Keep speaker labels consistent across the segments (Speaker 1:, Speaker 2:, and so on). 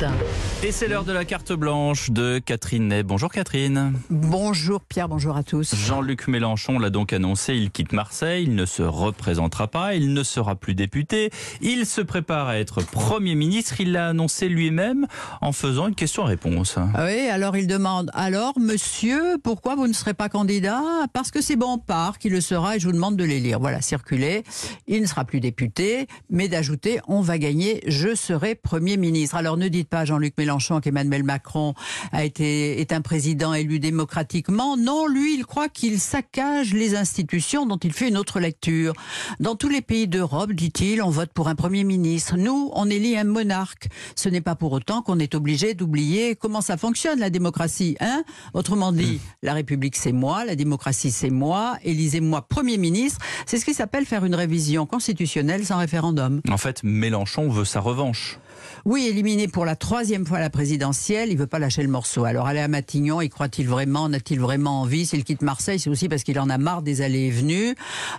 Speaker 1: Costa. Et c'est l'heure de la carte blanche de Catherine Ney. Bonjour Catherine.
Speaker 2: Bonjour Pierre, bonjour à tous.
Speaker 1: Jean-Luc Mélenchon l'a donc annoncé, il quitte Marseille, il ne se représentera pas, il ne sera plus député, il se prépare à être Premier ministre, il l'a annoncé lui-même en faisant une question-réponse.
Speaker 2: Ah oui, alors il demande, alors monsieur, pourquoi vous ne serez pas candidat? Parce que c'est Bompard qui le sera et je vous demande de les lire. Voilà, circuler, il ne sera plus député, mais d'ajouter, on va gagner, je serai Premier ministre. Alors ne dites pas Jean-Luc Mélenchon qu'Emmanuel Macron a été, est un président élu démocratiquement. Non, lui, il croit qu'il saccage les institutions dont il fait une autre lecture. Dans tous les pays d'Europe, dit-il, on vote pour un Premier ministre. Nous, on élit un monarque. Ce n'est pas pour autant qu'on est obligé d'oublier comment ça fonctionne, la démocratie. Hein? Autrement dit, la République, c'est moi, la démocratie, c'est moi, élisez-moi Premier ministre. C'est ce qui s'appelle faire une révision constitutionnelle sans référendum.
Speaker 1: En fait, Mélenchon veut sa revanche.
Speaker 2: Oui, éliminé pour la troisième fois la présidentielle, il veut pas lâcher le morceau. Alors aller à Matignon, y croit-il vraiment N'a-t-il vraiment envie? S'il quitte Marseille, c'est aussi parce qu'il en a marre des allées et venues.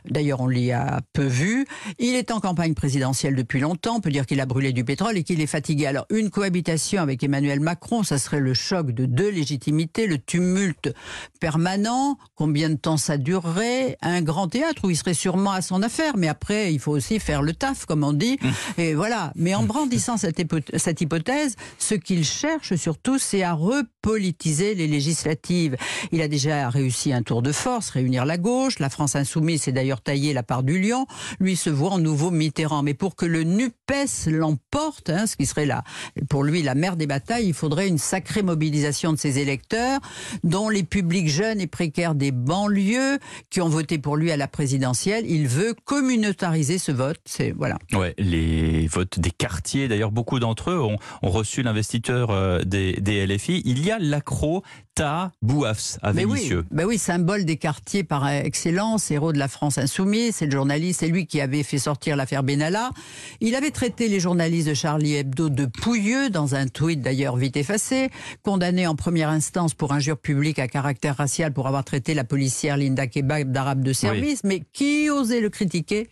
Speaker 2: D'ailleurs, on l'y a peu vu. Il est en campagne présidentielle depuis longtemps. On peut dire qu'il a brûlé du pétrole et qu'il est fatigué. Alors une cohabitation avec Emmanuel Macron, ça serait le choc de deux légitimités, le tumulte permanent. Combien de temps ça durerait? Un grand théâtre où il serait sûrement à son affaire, mais après, il faut aussi faire le taf, comme on dit.
Speaker 1: Mmh.
Speaker 2: Et voilà. Mais en brandissant cette cette hypothèse, ce qu'il cherche surtout, c'est à repolitiser les législatives. Il a déjà réussi un tour de force, réunir la gauche. La France insoumise s'est d'ailleurs taillé la part du lion. Lui se voit en nouveau Mitterrand. Mais pour que le NUPES l'emporte, hein, ce qui serait là, pour lui la mère des batailles, il faudrait une sacrée mobilisation de ses électeurs, dont les publics jeunes et précaires des banlieues qui ont voté pour lui à la présidentielle. Il veut communautariser ce vote. C'est voilà.
Speaker 1: Ouais, les votes des quartiers. D'ailleurs, beaucoup d'entre eux ont, ont reçu l'investiture euh, des, des, LFI. Il y a l'accro Ta Bouafs à Vénissieux.
Speaker 2: Oui, ben oui, symbole des quartiers par excellence, héros de la France insoumise. C'est le journaliste, c'est lui qui avait fait sortir l'affaire Benalla. Il avait traité les journalistes de Charlie Hebdo de pouilleux dans un tweet d'ailleurs vite effacé, condamné en première instance pour injure publique à caractère racial pour avoir traité la policière Linda Kebab d'arabe de service, oui. mais qui osait le critiquer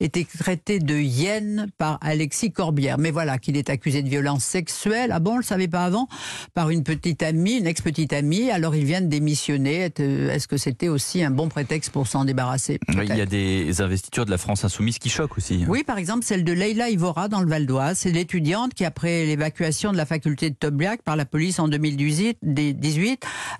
Speaker 2: était traité de hyène par Alexis Corbière. Mais voilà, qu'il est accusé de violence sexuelle. Ah bon, on le savait pas avant Par une petite amie, une ex-petite amie. Alors il vient de démissionner. Est-ce que c'était aussi un bon prétexte pour s'en débarrasser
Speaker 1: Il y a des investitures de la France insoumise qui choquent aussi.
Speaker 2: Oui, par exemple celle de Leila Ivora dans le Val d'Oise. C'est l'étudiante qui, après l'évacuation de la faculté de Tobliac par la police en 2018,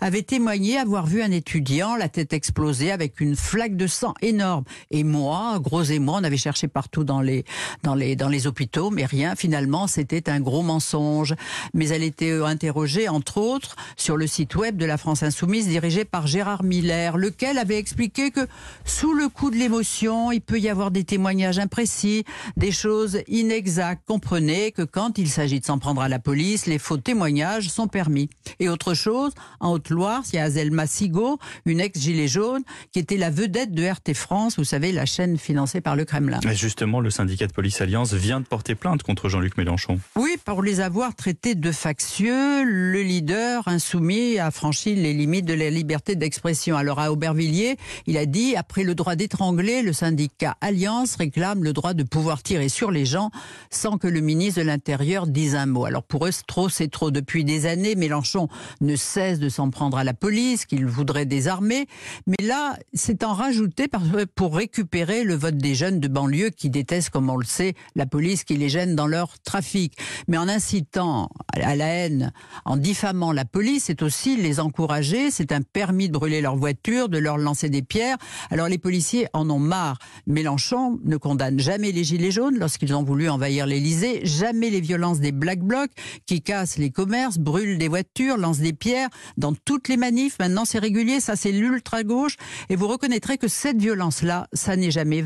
Speaker 2: avait témoigné avoir vu un étudiant, la tête explosée, avec une flaque de sang énorme. Et moi, gros et moi, on avait cherché partout dans les, dans les, dans les hôpitaux, mais rien. Finalement, c'était un gros mensonge. Mais elle était interrogée, entre autres, sur le site web de la France Insoumise, dirigé par Gérard Miller, lequel avait expliqué que sous le coup de l'émotion, il peut y avoir des témoignages imprécis, des choses inexactes. Comprenez que quand il s'agit de s'en prendre à la police, les faux témoignages sont permis. Et autre chose, en Haute-Loire, il y a Azelma Sigo, une ex-gilet jaune, qui était la vedette de RT France, vous savez, la chaîne financée par le Kremlin.
Speaker 1: Et justement, le syndicat de police Alliance vient de porter plainte contre Jean-Luc Mélenchon.
Speaker 2: Oui, pour les avoir traités de factieux, le leader insoumis a franchi les limites de la liberté d'expression. Alors à Aubervilliers, il a dit, après le droit d'étrangler, le syndicat Alliance réclame le droit de pouvoir tirer sur les gens sans que le ministre de l'Intérieur dise un mot. Alors pour eux, trop, c'est trop. Depuis des années, Mélenchon ne cesse de s'en prendre à la police, qu'il voudrait désarmer. Mais là, c'est en rajouter pour récupérer le vote des jeunes de banlieue qui détestent, comme on le sait, la police qui les gêne dans leur trafic. Mais en incitant à la haine, en diffamant la police, c'est aussi les encourager. C'est un permis de brûler leur voiture, de leur lancer des pierres. Alors les policiers en ont marre. Mélenchon ne condamne jamais les gilets jaunes lorsqu'ils ont voulu envahir l'Élysée, jamais les violences des black blocs qui cassent les commerces, brûlent des voitures, lancent des pierres dans toutes les manifs. Maintenant, c'est régulier. Ça, c'est l'ultra gauche. Et vous reconnaîtrez que cette violence-là, ça n'est jamais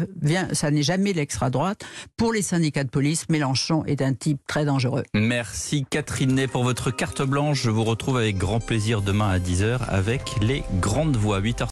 Speaker 2: ça n'est jamais l'extra droite. Pour les syndicats de police, Mélenchon est un type très dangereux.
Speaker 1: Merci Catherine pour votre carte blanche. Je vous retrouve avec grand plaisir demain à 10h avec les grandes voix. 8h